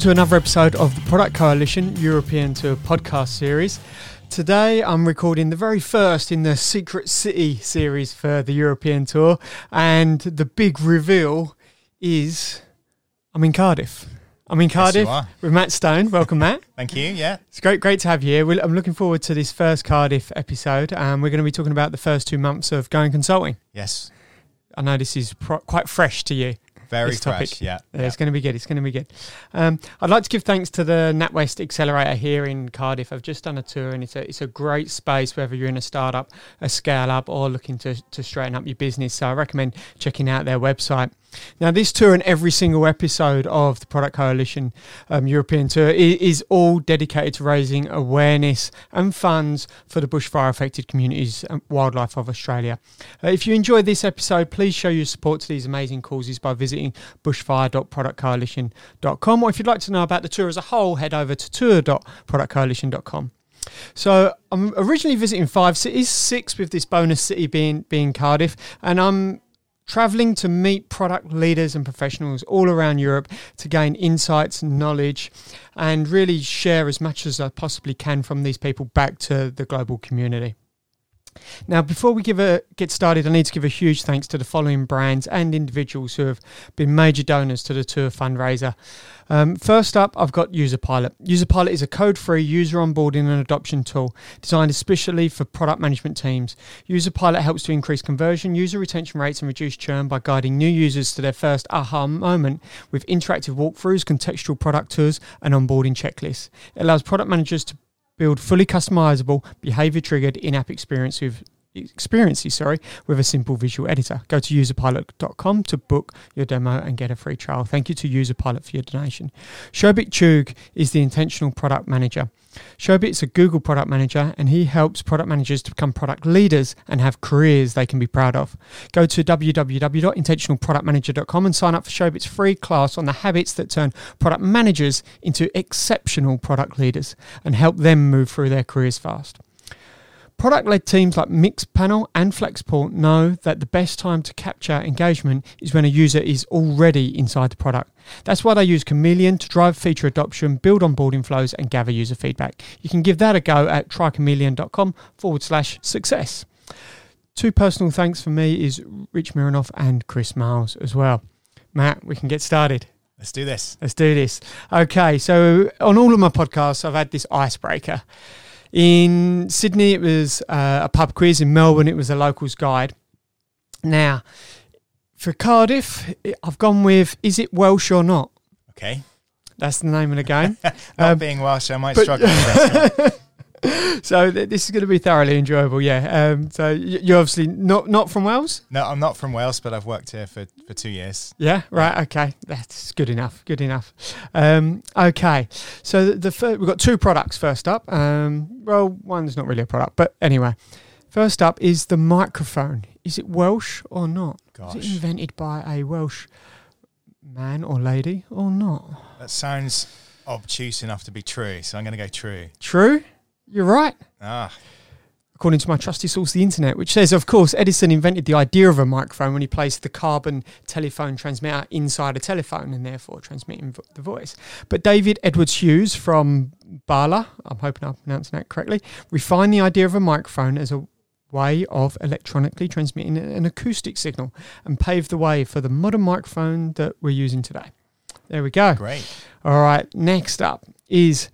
Welcome to another episode of the Product Coalition European Tour podcast series. Today I'm recording the very first in the Secret City series for the European Tour, and the big reveal is I'm in Cardiff. I'm in Cardiff are. with Matt Stone. Welcome, Matt. Thank you. Yeah. It's great, great to have you here. I'm looking forward to this first Cardiff episode, and we're going to be talking about the first two months of going consulting. Yes. I know this is pro- quite fresh to you. Very This topic. fresh. Yeah. Yeah, It's going to be good. It's going to be good. Um, I'd like to give thanks to the NatWest Accelerator here in Cardiff. I've just done a tour, and it's a it's a great space whether you're in a startup, a scale up, or looking to to straighten up your business. So I recommend checking out their website. Now, this tour and every single episode of the Product Coalition um, European Tour i- is all dedicated to raising awareness and funds for the bushfire affected communities and wildlife of Australia. Uh, if you enjoyed this episode, please show your support to these amazing causes by visiting bushfire.productcoalition.com. Or if you'd like to know about the tour as a whole, head over to tour.productcoalition.com. So I'm originally visiting five cities, six with this bonus city being being Cardiff, and I'm traveling to meet product leaders and professionals all around Europe to gain insights, and knowledge, and really share as much as I possibly can from these people back to the global community. Now, before we give a get started, I need to give a huge thanks to the following brands and individuals who have been major donors to the tour fundraiser. Um, first up, I've got UserPilot. UserPilot is a code-free user onboarding and adoption tool designed especially for product management teams. UserPilot helps to increase conversion, user retention rates, and reduce churn by guiding new users to their first aha moment with interactive walkthroughs, contextual product tours, and onboarding checklists. It allows product managers to build fully customizable, behavior triggered in-app experience with experiences sorry with a simple visual editor. Go to userpilot.com to book your demo and get a free trial. Thank you to userpilot for your donation. Shobhit Chugh is the intentional product manager. Shobit is a google product manager and he helps product managers to become product leaders and have careers they can be proud of. Go to www.intentionalproductmanager.com and sign up for shobhit's free class on the habits that turn product managers into exceptional product leaders and help them move through their careers fast Product led teams like Mixpanel and Flexport know that the best time to capture engagement is when a user is already inside the product. That's why they use Chameleon to drive feature adoption, build onboarding flows, and gather user feedback. You can give that a go at trychameleon.com forward slash success. Two personal thanks for me is Rich Mironov and Chris Miles as well. Matt, we can get started. Let's do this. Let's do this. Okay, so on all of my podcasts, I've had this icebreaker. In Sydney, it was uh, a pub quiz. In Melbourne, it was a locals guide. Now, for Cardiff, I've gone with is it Welsh or not? Okay. That's the name of the game. Not Um, being Welsh, I might struggle with this one. so th- this is going to be thoroughly enjoyable. Yeah. Um, so y- you're obviously not not from Wales. No, I'm not from Wales, but I've worked here for, for two years. Yeah, right. Okay, that's good enough. Good enough. Um, okay, so the, the fir- we've got two products. First up, um, well, one's not really a product, but anyway, first up is the microphone. Is it Welsh or not? Gosh, Is it invented by a Welsh man or lady or not? that sounds obtuse enough to be true, so I'm going to go true. True. You're right. Ah, according to my trusty source, the internet, which says, of course, Edison invented the idea of a microphone when he placed the carbon telephone transmitter inside a telephone and therefore transmitting vo- the voice. But David Edwards Hughes from Bala, I'm hoping I'm pronouncing that correctly, refined the idea of a microphone as a way of electronically transmitting an acoustic signal and paved the way for the modern microphone that we're using today. There we go. great. All right, next up is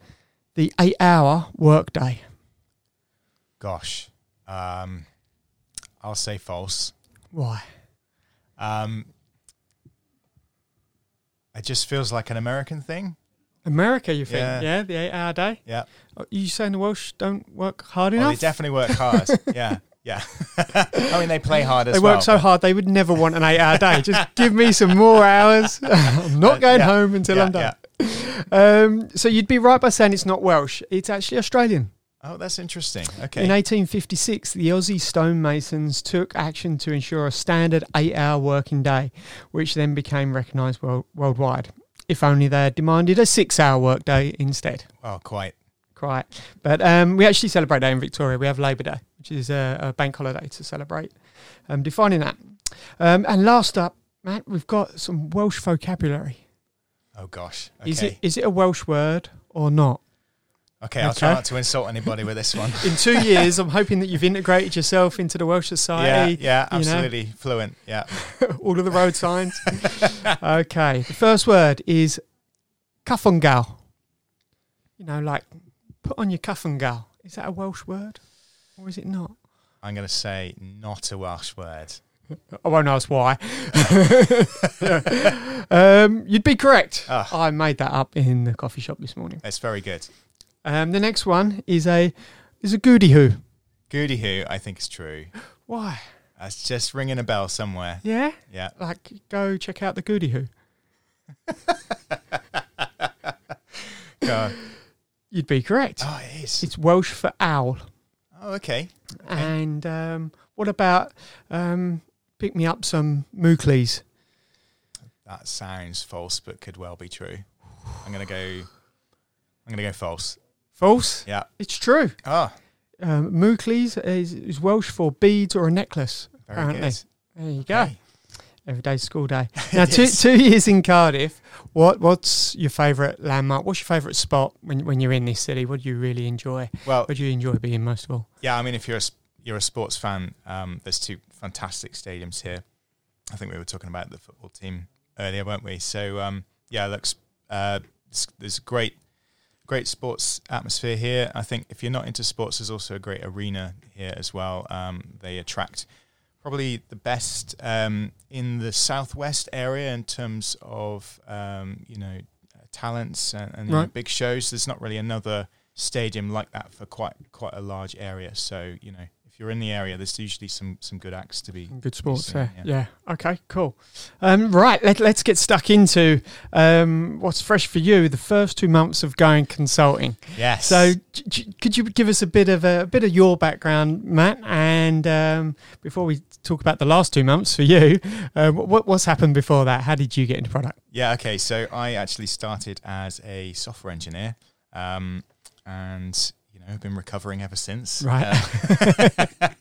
the eight hour workday. Gosh. Um, I'll say false. Why? Um, it just feels like an American thing. America, you think? Yeah. Yeah, the eight hour day. Yeah. Are you saying the Welsh don't work hard Well, they definitely work hard. yeah. Yeah. I mean, they play hard as they well. work so hard they would never want an eight hour day. Just give me some more hours. I'm not Uh, going yeah. home until Yeah, I'm done. Um, so you'd be right by saying it's not Welsh. It's actually Australian. Oh, that's interesting. Okay. In 1856, the Aussie stonemasons took action to ensure a standard eight hour working day, which then became recognised world- worldwide. If only they had demanded a six hour workday instead. Oh, quite. Quite. But um, we actually celebrate that in Victoria. We have Labour Day, which is a, a bank holiday to celebrate, um, defining that. Um, and last up, Matt, we've got some Welsh vocabulary. Oh gosh. Okay. Is it is it a Welsh word or not? okay, I'll try not to insult anybody with this one. In two years, I'm hoping that you've integrated yourself into the Welsh yeah, society. yeah, you know. absolutely fluent. Yeah. all of the road signs. okay, the first word is cuffungal. You know, like put on your cuffungal. Is that a Welsh word or is it not? I'm going to say not a Welsh word. I won't ask why. um, you'd be correct. Ah. I made that up in the coffee shop this morning. It's very good. Um, the next one is a is a goody hoo. Goody Who, I think is true. Why? That's just ringing a bell somewhere. Yeah, Yeah. like go check out the goody. Go. You'd be correct. oh, it is. It's Welsh for owl. Oh, okay. And um, what about um, pick me up some Mookleys? That sounds false, but could well be true. I'm going to go. I'm going to go false. False. Yeah. It's true. Ah, Um, Mookleys is, is Welsh for beads or a necklace. very Apparently. good. There you go. Okay. Every day's school day. Now, two, two years in Cardiff. What what's your favourite landmark? What's your favourite spot when when you're in this city? What do you really enjoy? Well, What do you enjoy being most of all? yeah. I mean, if you're a you're a sports fan, um, there's two fantastic stadiums here. I think we were talking about the football team earlier, weren't we? So um, yeah, looks uh, there's a great great sports atmosphere here. I think if you're not into sports, there's also a great arena here as well. Um, they attract probably the best um, in the southwest area in terms of um, you know talents and, and Right. big shows. There's not really another stadium like that for quite quite a large area. So you know if you're in the area, there's usually some some good acts to be. Good sports Yeah, there. yeah. Yeah. Okay. Cool. Um, right. Let, let's get stuck into um, what's fresh for you. The first two months of going consulting. Yes. So, j- could you give us a bit of a, a bit of your background, Matt? And um, before we talk about the last two months for you, uh, what, what's happened before that? How did you get into product? Yeah, okay. So I actually started as a software engineer, um, and know, I've been recovering ever since. Right.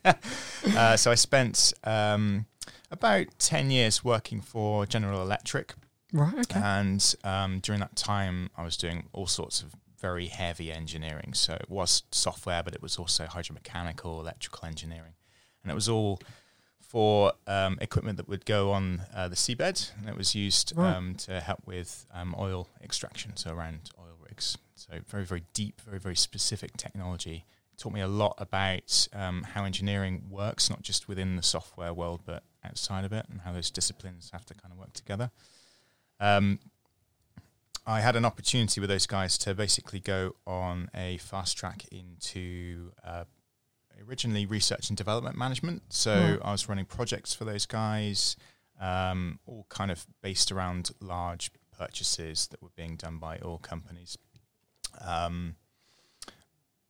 Uh, uh, so I spent um, about ten years working for General Electric, Right. Okay. and um, during that time, I was doing all sorts of very heavy engineering. So it was software, but it was also hydromechanical, electrical engineering, and it was all for um, equipment that would go on uh, the seabed, and it was used Right. um, to help with um, oil extraction, so around oil rigs. So very, very deep, very, very specific technology. It taught me a lot about um, how engineering works, not just within the software world, but outside of it, and how those disciplines have to kind of work together. Um, I had an opportunity with those guys to basically go on a fast track into uh, originally research and development management. So Right. I was running projects for those guys, um, all kind of based around large purchases that were being done by oil companies. Um,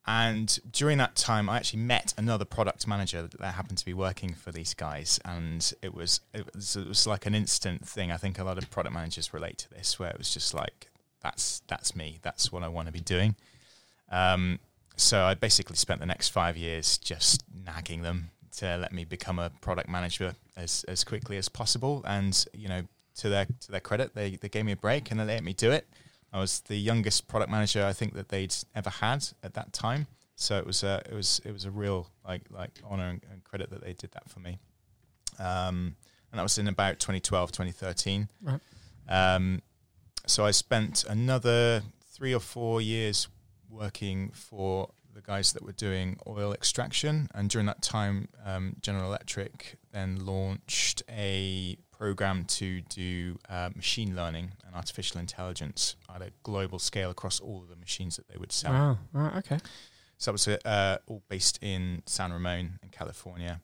and during that time, I actually met another product manager that happened to be working for these guys, and it was it was, it was like an instant thing. I think a lot of product managers relate to this, where it was just like, "That's that's me. That's what I want to be doing." Um, so I basically spent the next five years just nagging them to let me become a product manager as as quickly as possible. And you know, to their to their credit, they they gave me a break and they let me do it. I was the youngest product manager I think that they'd ever had at that time. So it was a it was it was a real like like honor and, and credit that they did that for me. Um, and that was in about 2012, 2013. Right. Um, so I spent another three or four years working for the guys that were doing oil extraction, and during that time, um, General Electric then launched a program to do uh, machine learning and artificial intelligence at a global scale across all of the machines that they would sell. Wow. Right. Okay. So it was uh, all based in San Ramon in California.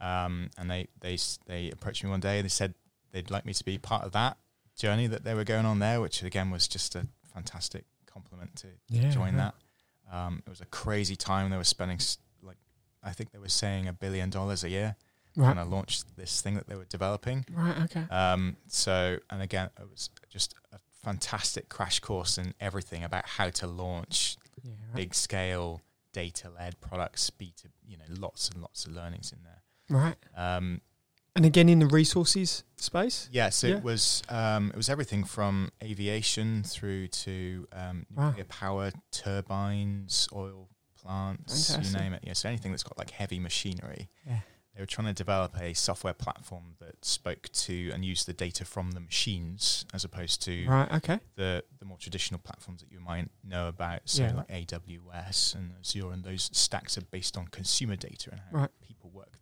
Um, and they, they they approached me one day. And they said they'd like me to be part of that journey that they were going on there, which again was just a fantastic compliment to Yeah. join yeah. that. Um, it was a crazy time. They were spending like I think they were saying a billion dollars a year Right. trying to launch this thing that they were developing. Right. Okay. Um, so, and again, it was just a fantastic crash course in everything about how to launch Yeah. Right. big scale data led products, B to you know, lots and lots of learnings in there. right. Um, And again, in the resources space. Yes, Yeah. it was. Um, it was everything from aviation through to um, Wow. nuclear power, turbines, oil plants, Fantastic. you name it. Yeah, so anything that's got like heavy machinery. Yeah. They were trying to develop a software platform that spoke to and used the data from the machines as opposed to Right. Okay. the the more traditional platforms that you might know about, so Yeah. like AWS and Azure, and those stacks are based on consumer data and how Right. people work.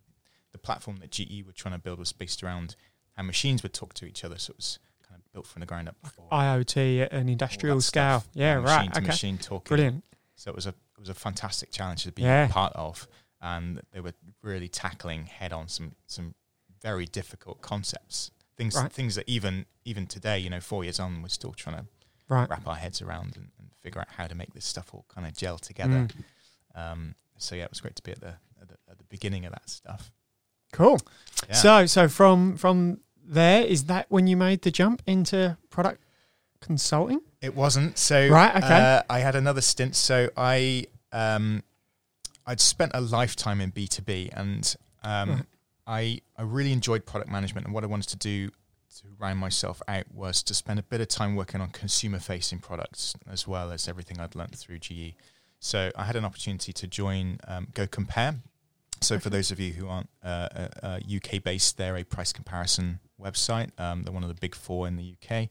The platform that GE were trying to build was based around how machines would talk to each other, so it was kind of built from the ground up. IoT at an industrial scale. stuff, Yeah. machine Right. to Okay. machine talking. Brilliant. So it was a it was a fantastic challenge to be Yeah. part of, and they were really tackling head on some some very difficult concepts. Things Right. things that even even today, you know, four years on, we're still trying to Right. wrap our heads around and, and figure out how to make this stuff all kind of gel together. Mm. Um, so yeah, it was great to be at the at the, at the beginning of that stuff. Cool. Yeah. So, so from from there, is that when you made the jump into product consulting? it wasn't. So Right, okay. uh, I had another stint. So I um, I'd spent a lifetime in B two B, and um, Right. I I really enjoyed product management. And what I wanted to do to round myself out was to spend a bit of time working on consumer facing products as well as everything I'd learned through GE. So I had an opportunity to join um, Go Compare. So for those of you who aren't uh, uh, uh, UK based, they're a price comparison website. Um, they're one of the big four in the UK,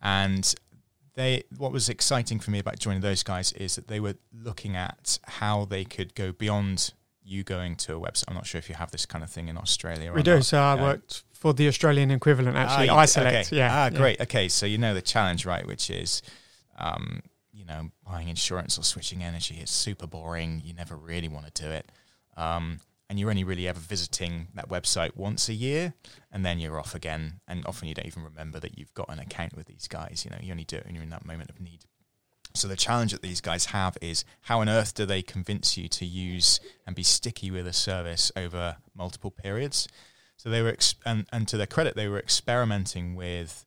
and they what was exciting for me about joining those guys is that they were looking at how they could go beyond you going to a website. I'm not sure if you have this kind of thing in Australia. Or We do. not. So I Yeah. worked for the Australian equivalent, actually. Ah, you- iSelect. okay. Yeah. Ah, yeah. great. Okay, so you know the challenge, right? Which is, um, you know, buying insurance or switching energy is super boring. You never really want to do it, um, and you're only really ever visiting that website once a year, and then you're off again. And often you don't even remember that you've got an account with these guys. You know, you only do it when you're in that moment of need. So the challenge that these guys have is how on earth do they convince you to use and be sticky with a service over multiple periods? So they were, ex- and, and to their credit, they were experimenting with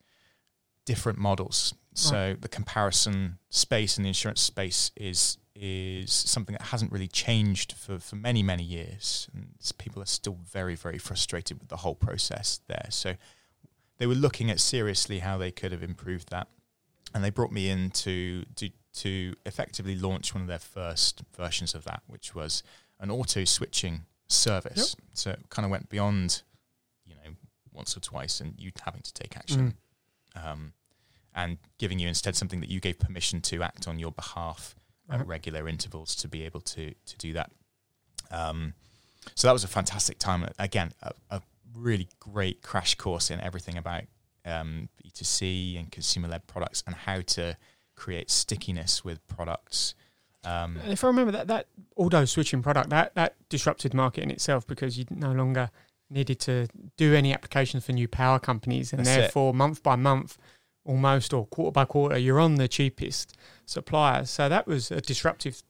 different models. So the comparison space and the insurance space is is something that hasn't really changed for, for many many years, and people are still very very frustrated with the whole process there. So they were looking at seriously how they could have improved that, and they brought me in to to, to effectively launch one of their first versions of that, which was an auto switching service. So it kind of went beyond, you know, once or twice, and you having to take action, um, and giving you instead something that you gave permission to act on your behalf At regular intervals to be able to to do that. Um, so that was a fantastic time. Again, a, a really great crash course in everything about um, B2C and consumer led products and how to create stickiness with products. Um, And if I remember that that auto switching product that that disrupted market in itself because you no longer needed to do any applications for new power companies, and That's it. therefore month by month, almost or quarter by quarter, you're on the cheapest supplier. So that was a disruptive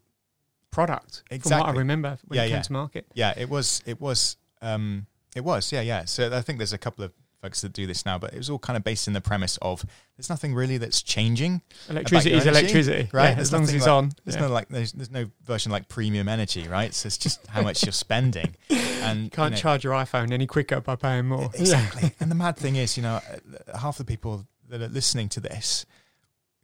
product from what I remember when Yeah, it came yeah. to market. yeah, it was. It was. Um, it was. Yeah, yeah. So I think there's a couple of folks that do this now, but it was all kind of based in the premise of there's nothing really that's changing. Electricity is energy, electricity, right? Yeah, as long as it's like- on. There's yeah. no like. There's, there's no version like premium energy, right? So it's just how much you're spending, and you can't you know, charge your iPhone any quicker by paying more. Yeah. Exactly. and the mad thing is, you know, half the people that are listening to this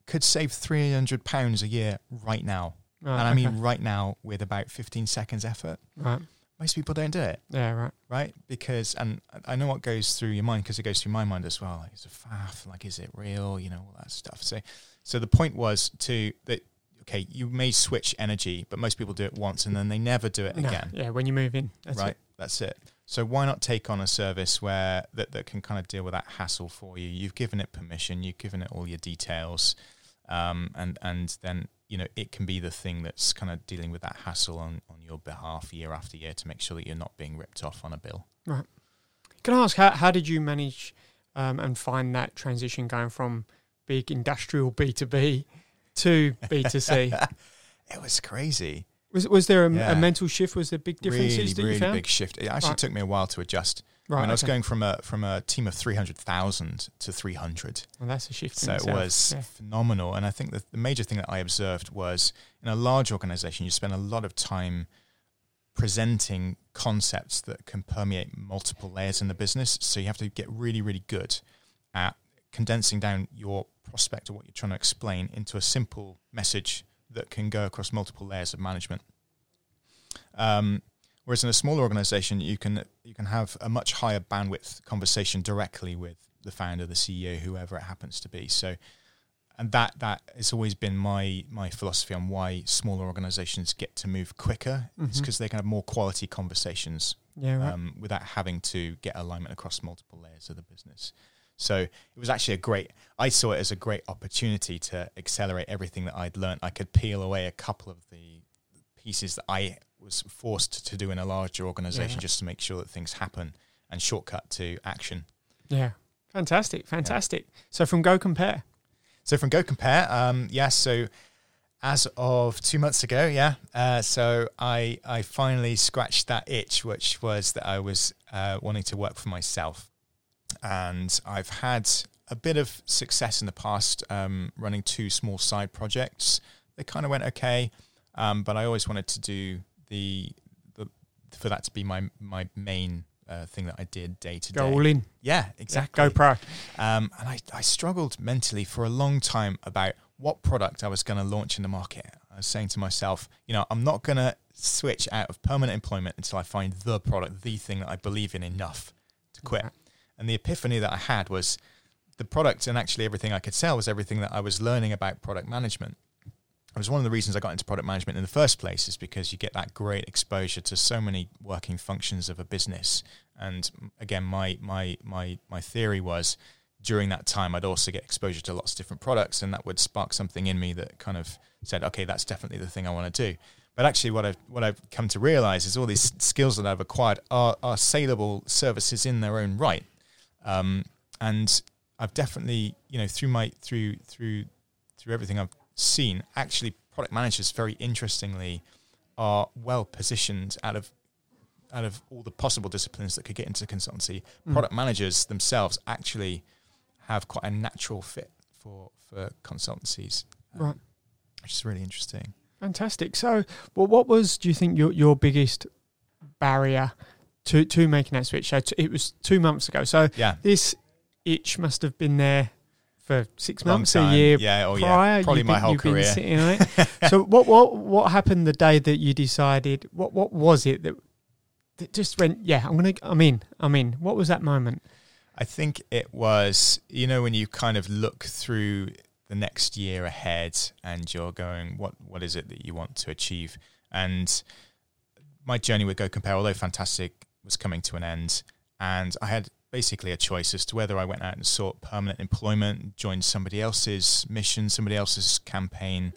could save three hundred pounds a year right now, Right, and I okay. mean right now with about fifteen seconds effort. right. Most people don't do it. Yeah, right. right? Because, and I know what goes through your mind because it goes through my mind as well. Like, is it faff? Like, is it real? You know, all that stuff. So, so the point was to that. Okay, you may switch energy, but most people do it once and then they never do it No, again. yeah, when you move in, that's right, it. that's it. So why not take on a service where that, that can kind of deal with that hassle for you? You've given it permission, you've given it all your details, um, and and then you know it can be the thing that's kind of dealing with that hassle on on your behalf year after year to make sure that you're not being ripped off on a bill. Right. Can I ask how how did you manage um, and find that transition going from big industrial B two B to B two C? It was crazy. Was was there a, Yeah. a mental shift? Was there big differences really, that really you found? big shift. It actually Right. took me a while to adjust. Right, I mean, I was going from a from a team of three hundred thousand to three hundred. Well, that's a shift. So it itself. was Yeah. phenomenal. And I think the major thing that I observed was in a large organization, you spend a lot of time presenting concepts that can permeate multiple layers in the business. So you have to get really, really good at condensing down your prospect or what you're trying to explain into a simple message that can go across multiple layers of management. Um, whereas in a smaller organization, you can you can have a much higher bandwidth conversation directly with the founder, the CEO, whoever it happens to be. So, and that that has always been my my philosophy on why smaller organizations get to move quicker. Mm-hmm. It's because they can have more quality conversations yeah, right. um, without having to get alignment across multiple layers of the business. So it was actually a great. I saw it as a great opportunity to accelerate everything that I'd learned. I could peel away a couple of the pieces that I was forced to do in a larger organization yeah. just to make sure that things happen and shortcut to action. Yeah, fantastic, fantastic. Yeah. So from Go Compare. So from Go Compare, um, yes. Yeah, so as of two months ago, yeah. Uh, so I I finally scratched that itch, which was that I was uh, wanting to work for myself and I've had a bit of success in the past um, running two small side projects. They kind of went okay, um, but I always wanted to do the, the for that to be my my main uh, thing that I did day to day. Go all in. Yeah, exactly. Yeah, go pro. Um, and I, I struggled mentally for a long time about what product I was going to launch in the market. I was saying to myself, you know, I'm not going to switch out of permanent employment until I find the product, the thing that I believe in enough to quit. And the epiphany that I had was the product and actually everything I could sell was everything that I was learning about product management. It was one of the reasons I got into product management in the first place, is because you get that great exposure to so many working functions of a business. And again, my my my my theory was during that time I'd also get exposure to lots of different products, and that would spark something in me that kind of said, okay, that's definitely the thing I want to do. But actually, what I've what I've come to realize is all these skills that I've acquired are are saleable services in their own right. Um, and I've definitely, you know, through my through through through everything I've seen, actually, product managers very interestingly are well positioned out of out of all the possible disciplines that could get into consultancy. Mm. Product managers themselves actually have quite a natural fit for for consultancies, um, right? Which is really interesting. Fantastic. So, well, what was do you think your your biggest barrier to to making that switch. So it was two months ago. So yeah. this itch must have been there for six months, a year yeah, oh prior. Yeah. Probably you've my been, whole career. Been sitting on it. so what what what happened the day that you decided? What what was it that that just went? Yeah, I'm gonna. I'm in. I'm in. What was that moment? I think it was. You know, when you kind of look through the next year ahead, and you're going, what what is it that you want to achieve? And my journey with Go Compare, although fantastic, was coming to an end, and I had basically a choice as to whether I went out and sought permanent employment, joined somebody else's mission, somebody else's campaign.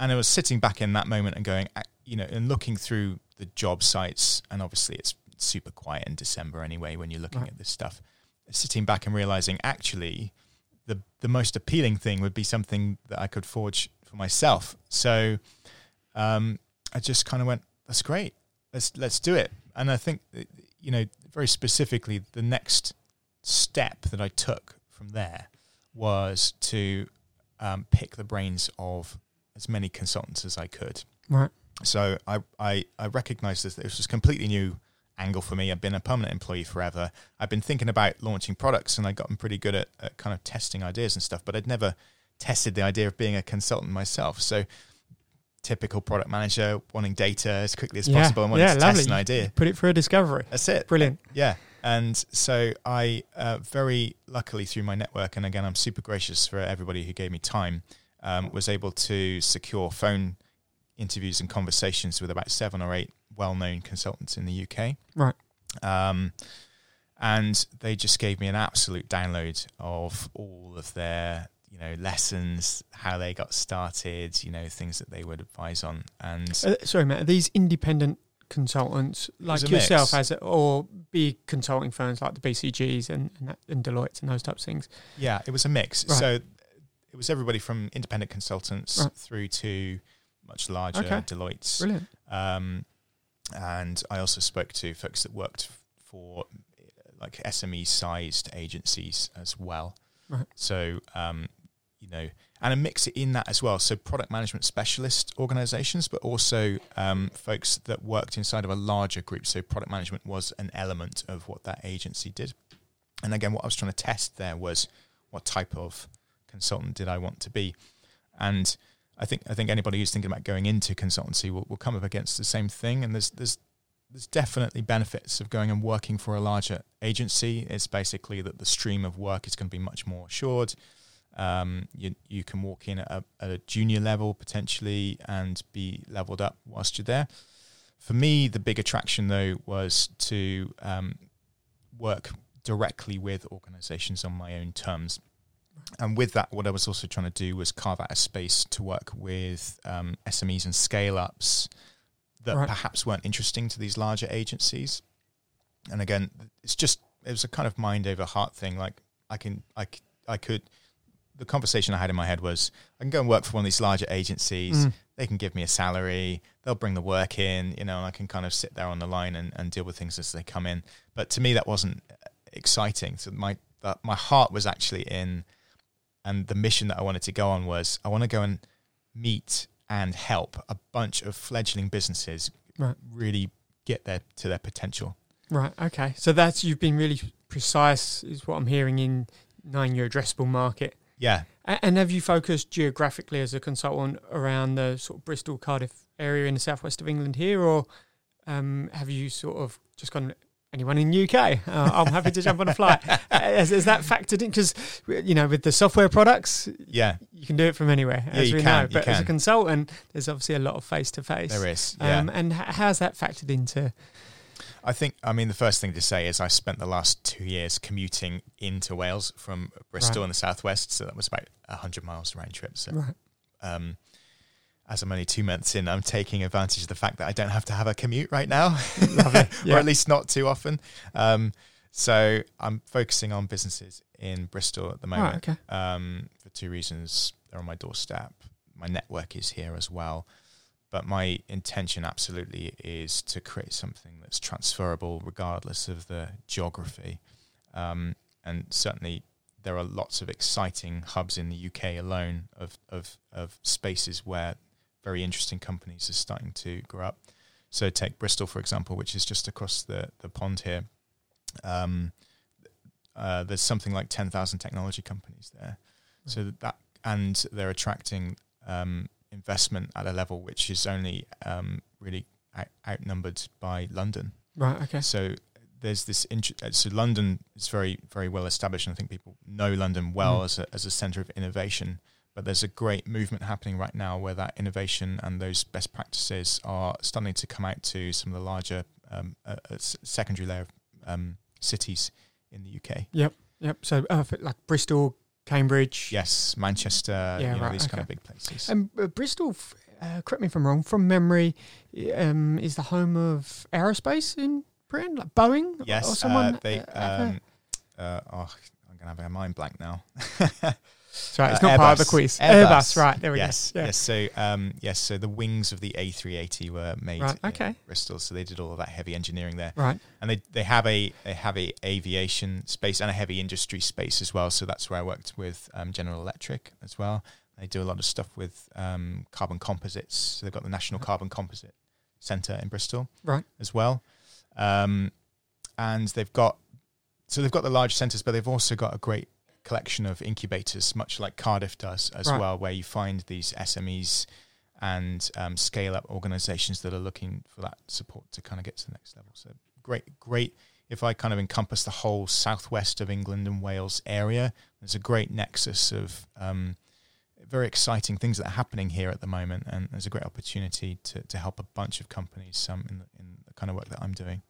And I was sitting back in that moment and going, you know, and looking through the job sites, and obviously it's super quiet in December anyway when you're looking right. at this stuff. Sitting back and realizing actually the the most appealing thing would be something that I could forge for myself. So um, I just kind of went, that's great. Let's let's do it and I think you know very specifically the next step that I took from there was to um, pick the brains of as many consultants as I could. Right. So I I, I recognized this. This was a completely new angle for me. I've been a permanent employee forever. I've been thinking about launching products, and I'd gotten pretty good at, at kind of testing ideas and stuff. But I'd never tested the idea of being a consultant myself. So typical product manager wanting data as quickly as yeah. possible and wanting yeah, to lovely. test an idea. Put it for a discovery. That's it. Brilliant. Yeah. And so I uh, very luckily through my network, and again, I'm super gracious for everybody who gave me time, um, was able to secure phone interviews and conversations with about seven or eight well-known consultants in the UK. Right. Um, and they just gave me an absolute download of all of their you know lessons, how they got started, you know things that they would advise on. And uh, sorry, Matt, are these independent consultants like yourself, as it, or big consulting firms like the BCGs and and, and Deloitte and those types of things? Yeah, it was a mix. Right. So it was everybody from independent consultants right. through to much larger okay. Deloitte's. Brilliant. Um, and I also spoke to folks that worked for like SME sized agencies as well. Right. So um, you know, and a mix it in that as well. So product management specialist organizations, but also um, folks that worked inside of a larger group. So product management was an element of what that agency did. And again, what I was trying to test there was what type of consultant did I want to be, and I think I think anybody who's thinking about going into consultancy will, will come up against the same thing. And there's there's there's definitely benefits of going and working for a larger agency. It's basically that the stream of work is going to be much more assured. Um, you you can walk in at a, at a junior level potentially and be leveled up whilst you're there. For me, the big attraction though was to um, work directly with organisations on my own terms. And with that, what I was also trying to do was carve out a space to work with um, SMEs and scale ups that right. perhaps weren't interesting to these larger agencies. And again, it's just it was a kind of mind over heart thing. Like I can I I could the conversation I had in my head was I can go and work for one of these larger agencies. Mm. They can give me a salary. They'll bring the work in, you know, and I can kind of sit there on the line and, and deal with things as they come in. But to me, that wasn't exciting. So my that my heart was actually in, and the mission that I wanted to go on was I want to go and meet and help a bunch of fledgling businesses right. really get their to their potential. Right. Okay. So that's you've been really precise, is what I'm hearing in knowing your addressable market. Yeah. And have you focused geographically as a consultant around the sort of Bristol, Cardiff area in the southwest of England here, or um, have you sort of just gone anyone in UK. Uh, I'm happy to jump on a flight. Is, is that factored in? Because you know, with the software products, yeah, you can do it from anywhere, yeah, as we can, know. But as a consultant, there's obviously a lot of face to face. There is, yeah. Um, and how's that factored into? I think, I mean, the first thing to say is I spent the last two years commuting into Wales from Bristol right. in the southwest, so that was about hundred miles round trip. So, right. um, as I'm only two months in, I'm taking advantage of the fact that I don't have to have a commute right now, yeah. or at least not too often. Um, so I'm focusing on businesses in Bristol at the moment okay. um, for two reasons. They're on my doorstep. My network is here as well. But my intention absolutely is to create something that's transferable regardless of the geography. Um, and certainly there are lots of exciting hubs in the UK alone of, of, of spaces where very interesting companies are starting to grow up. So take Bristol, for example, which is just across the, the pond here. Um, uh, there's something like 10,000 technology companies there. Mm. So that, and they're attracting um, investment at a level which is only um, really out- outnumbered by London. Right. Okay. So there's this. Int- uh, so London is very very well established, and I think people know London well mm. as a as a centre of innovation. But there's a great movement happening right now where that innovation and those best practices are starting to come out to some of the larger um, uh, uh secondary layer um, cities in the UK. Yep, yep. So uh, like Bristol, Cambridge. Yes, Manchester. Yeah, you know, right, these okay. kind of big places. And uh, Bristol, uh, correct me if I'm wrong. From memory, um, is the home of aerospace in Britain, like Boeing. Yes, or someone. Uh, they. Um, oh, I'm gonna have a mind blank now. Sorry, it's uh, not Airbus. part of the quiz. Airbus. Airbus, right? There we yes, go. Yeah. Yes, so um, yes, so the wings of the A380 were made right, okay. Bristol, so they did all of that heavy engineering there. Right, and they they have a they have a aviation space and a heavy industry space as well. So that's where I worked with um, General Electric as well. They do a lot of stuff with um, carbon composites. So they've got the National Carbon Composite Centre in Bristol, right, as well. Um, and they've got so they've got the large centres, but they've also got a great collection of incubators, much like Cardiff does as right. well, where you find these SMEs and um, scale up organizations that are looking for that support to kind of get to the next level. So great, great. If I kind of encompass the whole southwest of England and Wales area, there's a great nexus of um, very exciting things that are happening here at the moment, and there's a great opportunity to, to help a bunch of companies um, in, the, in the kind of work that I'm doing.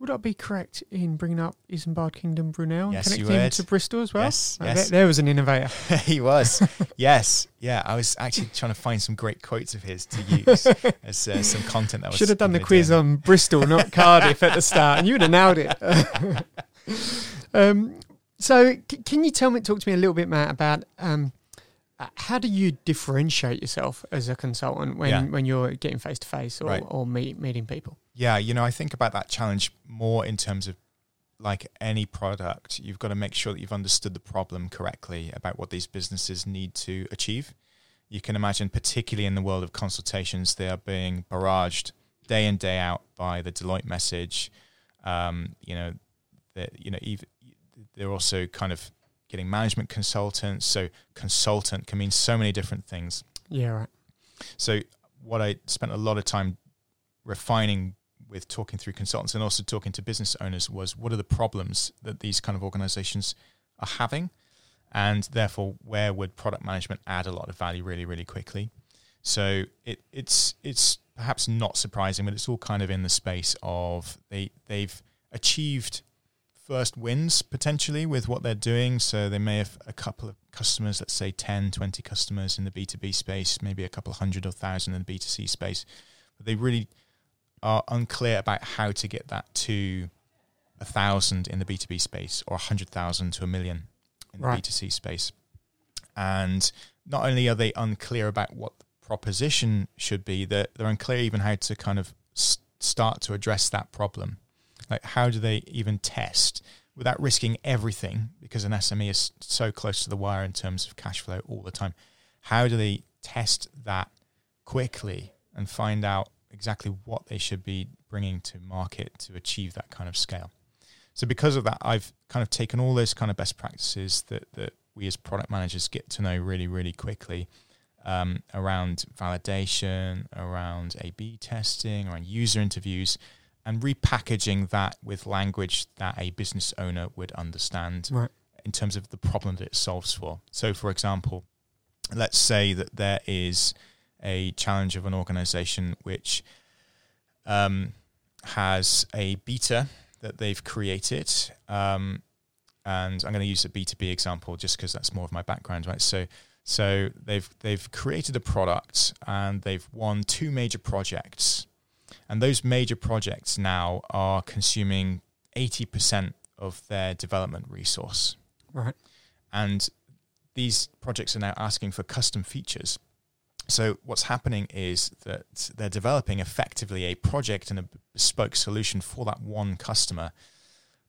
Would I be correct in bringing up Isambard Kingdom Brunel yes, and connecting him to Bristol as well? Yes, oh, yes. There, there, was an innovator. he was. yes, yeah. I was actually trying to find some great quotes of his to use as uh, some content that was. Should have done the quiz on Bristol, not Cardiff, at the start, and you would have nailed it. um, so, c- can you tell me, talk to me a little bit, Matt, about um, uh, how do you differentiate yourself as a consultant when, yeah. when you're getting face to face or, right. or meet, meeting people? Yeah, you know, I think about that challenge more in terms of like any product, you've got to make sure that you've understood the problem correctly about what these businesses need to achieve. You can imagine, particularly in the world of consultations, they are being barraged day in day out by the Deloitte message. Um, you know, that you know, even, they're also kind of getting management consultants. So consultant can mean so many different things. Yeah, right. So what I spent a lot of time refining with talking through consultants and also talking to business owners was what are the problems that these kind of organizations are having? And therefore where would product management add a lot of value really really quickly? So it, it's it's perhaps not surprising but it's all kind of in the space of they they've achieved first wins potentially with what they're doing. So they may have a couple of customers let's say 10 20 customers in the b2b space maybe a couple hundred or thousand in the b2c space. But they really are unclear about how to get that to a thousand in the B2B space or a hundred thousand to a million in the right. B2C space. And not only are they unclear about what the proposition should be, they're, they're unclear even how to kind of s- start to address that problem. Like, how do they even test without risking everything? Because an SME is so close to the wire in terms of cash flow all the time. How do they test that quickly and find out exactly what they should be bringing to market to achieve that kind of scale. So because of that, I've kind of taken all those kind of best practices that that we as product managers get to know really, really quickly um, around validation, around A/B testing, around user interviews, and repackaging that with language that a business owner would understand right. in terms of the problem that it solves for. So, for example, let's say that there is a challenge of an organization which um, has a beta that they've created. Um, and I'm going to use a B2B example just because that's more of my background, right? So, so they've they've created a product and they've won two major projects, and those major projects now are consuming 80% of their development resource. Right. And these projects are now asking for custom features. So what's happening is that they're developing effectively a project and a bespoke solution for that one customer.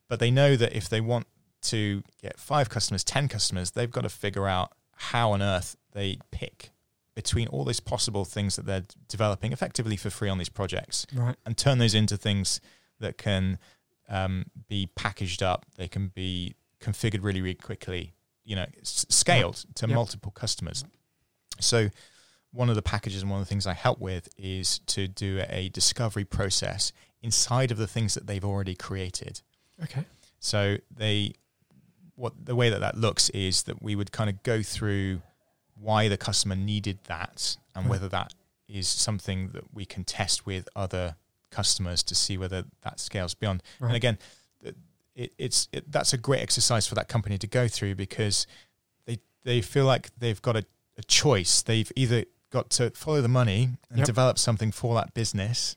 But they know that if they want to get five customers, 10 customers, they've got to figure out how on earth they pick between all these possible things that they're developing effectively for free on these projects right. and turn those into things that can um, be packaged up. They can be configured really, really quickly, you know, s- scaled to yep. multiple customers. So one of the packages and one of the things I help with is to do a discovery process inside of the things that they've already created. Okay. So they, what the way that that looks is that we would kind of go through why the customer needed that and right. whether that is something that we can test with other customers to see whether that scales beyond. Right. And again, it, it's it, that's a great exercise for that company to go through because they they feel like they've got a, a choice. They've either got to follow the money and yep. develop something for that business,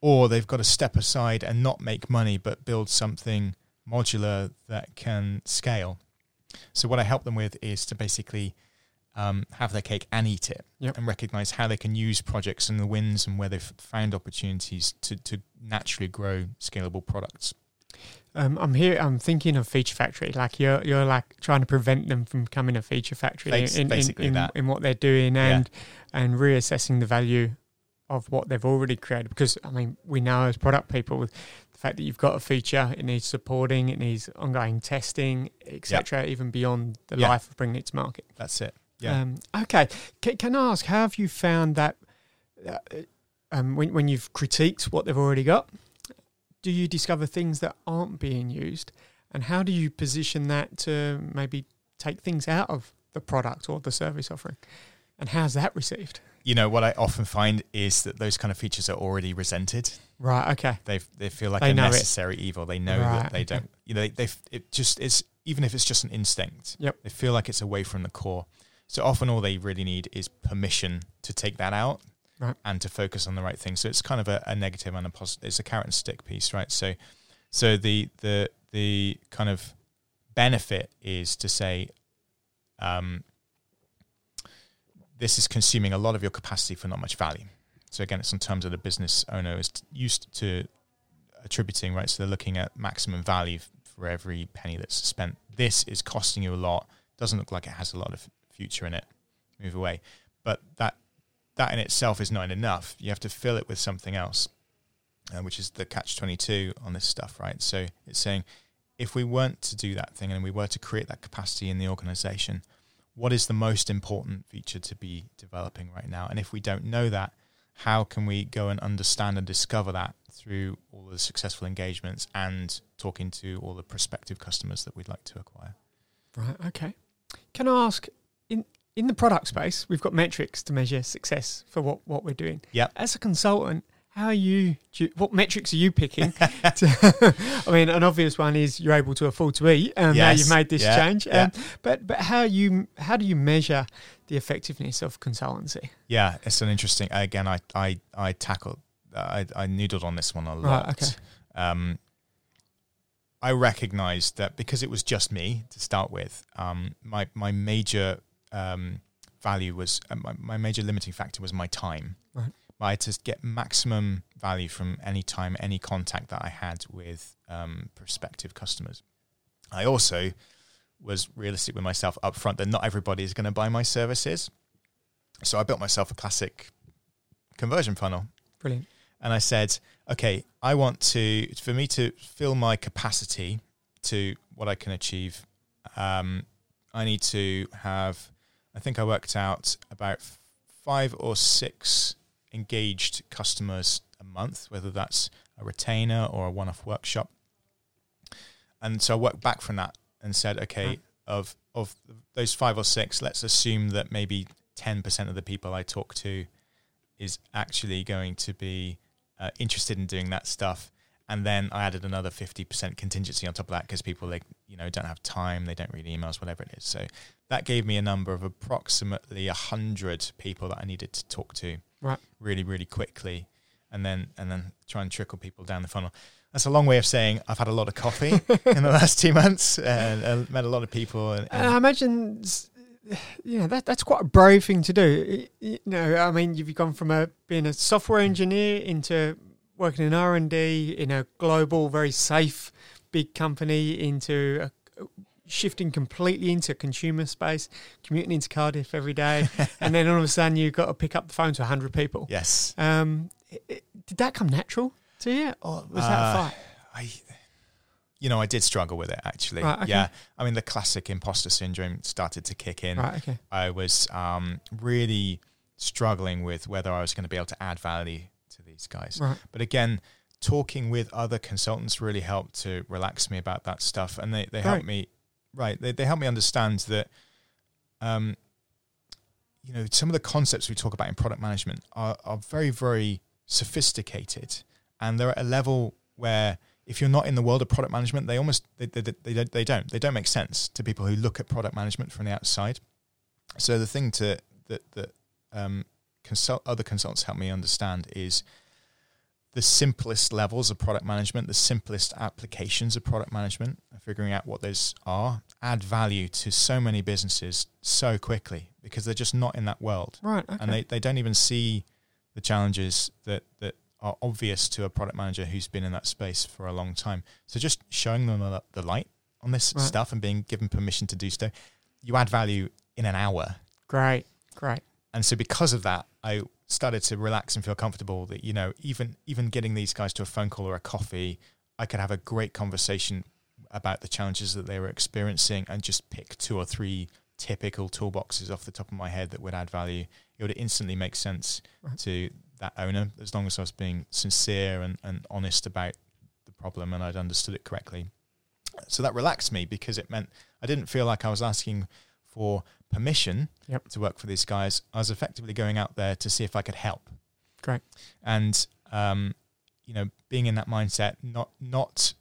or they've got to step aside and not make money but build something modular that can scale. So what I help them with is to basically um, have their cake and eat it, yep. and recognize how they can use projects and the wins and where they've found opportunities to to naturally grow scalable products. Um, I'm here. I'm thinking of Feature Factory. Like you're, you're like trying to prevent them from becoming a feature factory in, in, in, in, what they're doing, and yeah. and reassessing the value of what they've already created. Because I mean, we know as product people, with the fact that you've got a feature, it needs supporting, it needs ongoing testing, etc. Even beyond the yeah. life of bringing it to market. That's it. Yeah. Um, okay. Can, can, I ask, how have you found that uh, um, when when you've critiqued what they've already got? Do you discover things that aren't being used? And how do you position that to maybe take things out of the product or the service offering? And how's that received? You know, what I often find is that those kind of features are already resented. Right. Okay. They they feel like they a necessary it. evil. They know right, that they okay. don't. You know, they, they it just is even if it's just an instinct. Yep. They feel like it's away from the core. So often, all they really need is permission to take that out right. and to focus on the right thing. So it's kind of a, a negative and a positive. It's a carrot and stick piece, right? So, so the the the kind of benefit is to say, um, this is consuming a lot of your capacity for not much value. So again, it's in terms of the business owner is used to attributing, right? So they're looking at maximum value for every penny that's spent. This is costing you a lot. Doesn't look like it has a lot of future in it. Move away. But that that in itself is not enough. You have to fill it with something else, uh, which is the catch twenty two on this stuff, right? So it's saying if we weren't to do that thing and we were to create that capacity in the organization, what is the most important feature to be developing right now? And if we don't know that, how can we go and understand and discover that through all the successful engagements and talking to all the prospective customers that we'd like to acquire? Right. Okay. Can I ask in in the product space, we've got metrics to measure success for what what we're doing. Yeah. As a consultant, how are you? you what metrics are you picking? to, I mean, an obvious one is you're able to afford to eat. Um, Now you've made this yeah, change. Um, yeah. But but how you how do you measure the effectiveness of consultancy? Yeah, it's an interesting. Again, I I I tackled. I I noodled on this one a lot. Right, okay. Um, I recognised that because it was just me to start with. Um, my my major um, value was uh, my, my major limiting factor was my time. Right. I had to get maximum value from any time, any contact that I had with um, prospective customers. I also was realistic with myself up front that not everybody is going to buy my services. So I built myself a classic conversion funnel. Brilliant. And I said, okay, I want to, for me to fill my capacity to what I can achieve, um, I need to have, I think I worked out about five or six engaged customers a month, whether that's a retainer or a one off workshop. And so I worked back from that and said, okay, of, of those five or six, let's assume that maybe 10% of the people I talk to is actually going to be uh, interested in doing that stuff. And then I added another 50% contingency on top of that because people like you know don't have time, they don't read emails, whatever it is. So that gave me a number of approximately 100 people that I needed to talk to Right. really really quickly and then and then try and trickle people down the funnel. That's a long way of saying I've had a lot of coffee in the last two months and uh, met a lot of people. And, And I imagine, you know, that that's quite a brave thing to do. You know, I mean, you've gone from a being a software engineer into working in R and D in a global, very safe, big company into a, shifting completely into consumer space, commuting into Cardiff every day, and then all of a sudden you've got to pick up the phone to hundred people. yes, Um, i- i- did that come natural to you, or was that a Uh, fight? I, you know, I did struggle with it actually. Right, okay. Yeah, I mean, the classic imposter syndrome started to kick in. Right. Okay. I was um, really struggling with whether I was going to be able to add value to these guys. Right. But again, talking with other consultants really helped to relax me about that stuff, and they they Right. helped me. Right, they they helped me understand that. Um, you know, some of the concepts we talk about in product management are, are very, very sophisticated, and they're at a level where if you're not in the world of product management, they almost they, they, they, don't, they don't they don't make sense to people who look at product management from the outside. So the thing to that that um, consult other consultants help me understand is the simplest levels of product management, the simplest applications of product management, figuring out what those are, add value to so many businesses so quickly because they're just not in that world Right. Okay. and they, they don't even see the challenges that, that are obvious to a product manager who's been in that space for a long time. So just showing them the, the light on this Right. stuff and being given permission to do so, you add value in an hour. great. Great. And so because of that, I started to relax and feel comfortable that, you know, even even getting these guys to a phone call or a coffee, I could have a great conversation about the challenges that they were experiencing and just pick two or three typical toolboxes off the top of my head that would add value. It would instantly make sense Right. to that owner as long as I was being sincere and, and honest about the problem and I'd understood it correctly. So that relaxed me because it meant I didn't feel like I was asking for permission Yep. to work for these guys. I was effectively going out there to see if I could help. Great. And um, you know, being in that mindset, not not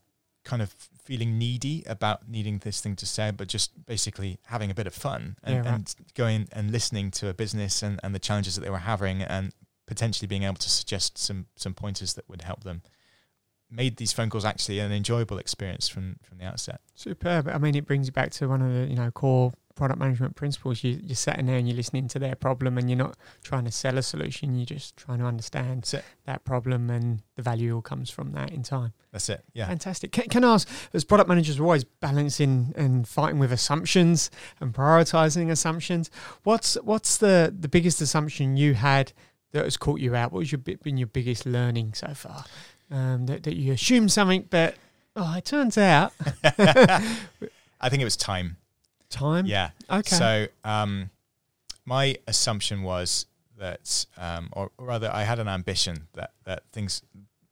kind of feeling needy about needing this thing to say, but just basically having a bit of fun and, Yeah, right. and going and listening to a business and, and the challenges that they were having and potentially being able to suggest some some pointers that would help them made these phone calls actually an enjoyable experience from from the outset. Superb. I mean, it brings you back to one of the you know core product management principles. You, you're sitting there and you're listening to their problem, and you're not trying to sell a solution. You're just trying to understand that problem, and the value all comes from that in time. That's it. Yeah. Fantastic. Can, can I ask, as product managers, we're always balancing and fighting with assumptions and prioritizing assumptions. What's what's the the biggest assumption you had that has caught you out? What was your been your biggest learning so far? Um, that, that you assumed something, but oh, it turns out. I think it was time. Time. Yeah. Okay. So um, my assumption was that, um, or, or rather, I had an ambition that that things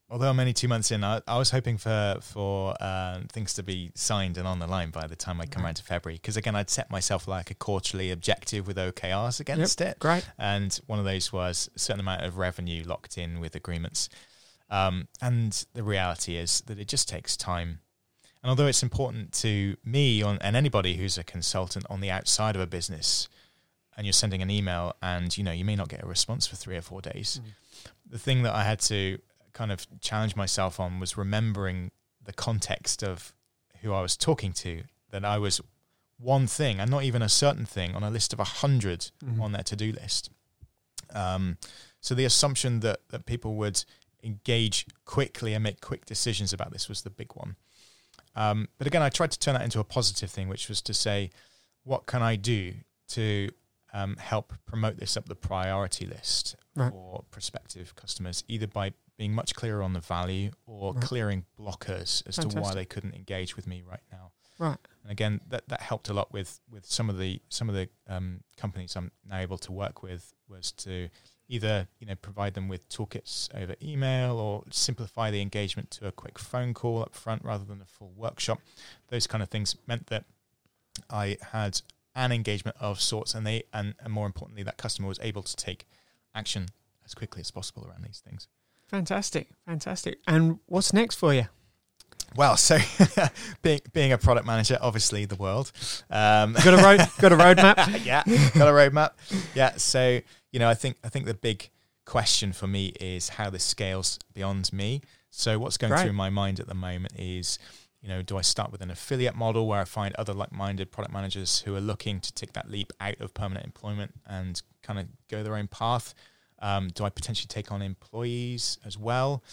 although I'm only two months in, I, I was hoping for for uh, things to be signed and on the line by the time I come around to February. Because again, I'd set myself like a quarterly objective with OKRs against yep, it. Great. And one of those was a certain amount of revenue locked in with agreements. Um, and the reality is that it just takes time. And although it's important to me on, and anybody who's a consultant on the outside of a business, and you're sending an email and you know you may not get a response for three or four days, mm. the thing that I had to kind of challenge myself on was remembering the context of who I was talking to. That I was one thing and not even a certain thing on a list of a 100 mm-hmm. on their to do list. Um, so the assumption that that people would engage quickly and make quick decisions about this was the big one. Um, but again, I tried to turn that into a positive thing, which was to say, what can I do to um, help promote this up the priority list right. for prospective customers, either by being much clearer on the value or right. clearing blockers as Fantastic. to why they couldn't engage with me right now. Right. And again, that, that helped a lot with, with some of the some of the um, companies I'm now able to work with was to either you know provide them with toolkits over email or simplify the engagement to a quick phone call up front rather than a full workshop. Those kind of things meant that I had an engagement of sorts, and they and, and more importantly, that customer was able to take action as quickly as possible around these things. Fantastic, fantastic. And what's next for you? Well, so being, being a product manager, obviously the world. Um, got a road, got a roadmap. yeah, got a roadmap. Yeah, so you know, I think I think the big question for me is how this scales beyond me. So what's going through my mind at the moment is, you know, do I start with an affiliate model where I find other like-minded product managers who are looking to take that leap out of permanent employment and kind of go their own path? Um, do I potentially take on employees as well?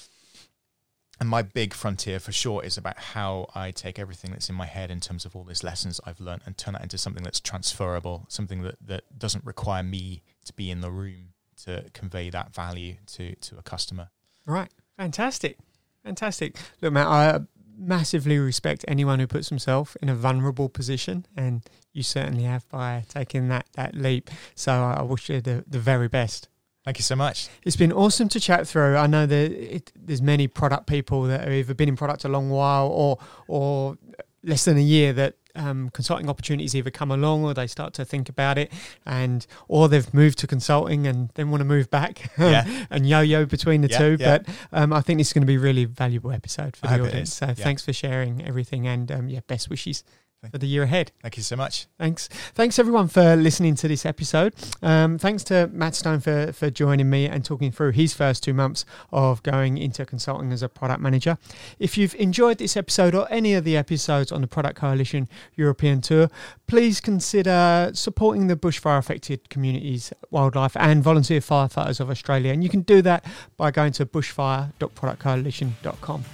And my big frontier for sure is about how I take everything that's in my head in terms of all these lessons I've learned and turn that into something that's transferable, something that, that doesn't require me to be in the room to convey that value to, to a customer. Right. Fantastic. Fantastic. Look, Matt, I massively respect anyone who puts himself in a vulnerable position, and you certainly have by taking that, that leap. So I wish you the, the very best. Thank you so much. It's been awesome to chat through. I know that it, there's many product people that have either been in product a long while or or less than a year that um, consulting opportunities either come along or they start to think about it and or they've moved to consulting and then want to move back yeah. and yo-yo between the yeah, two yeah. but um, i think this is going to be a really valuable episode for the audience so thanks for sharing everything and um, yeah best wishes for the year ahead. Thank you so much. Thanks. Thanks everyone for listening to this episode. Um, thanks to Matt Stone for, for joining me and talking through his first two months of going into consulting as a product manager. If you've enjoyed this episode or any of the episodes on the Product Coalition European Tour, please consider supporting the bushfire affected communities, wildlife, and volunteer firefighters of Australia. And you can do that by going to bushfire.productcoalition.com.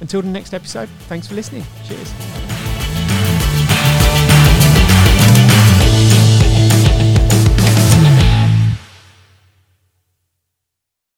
Until the next episode, thanks for listening. Cheers.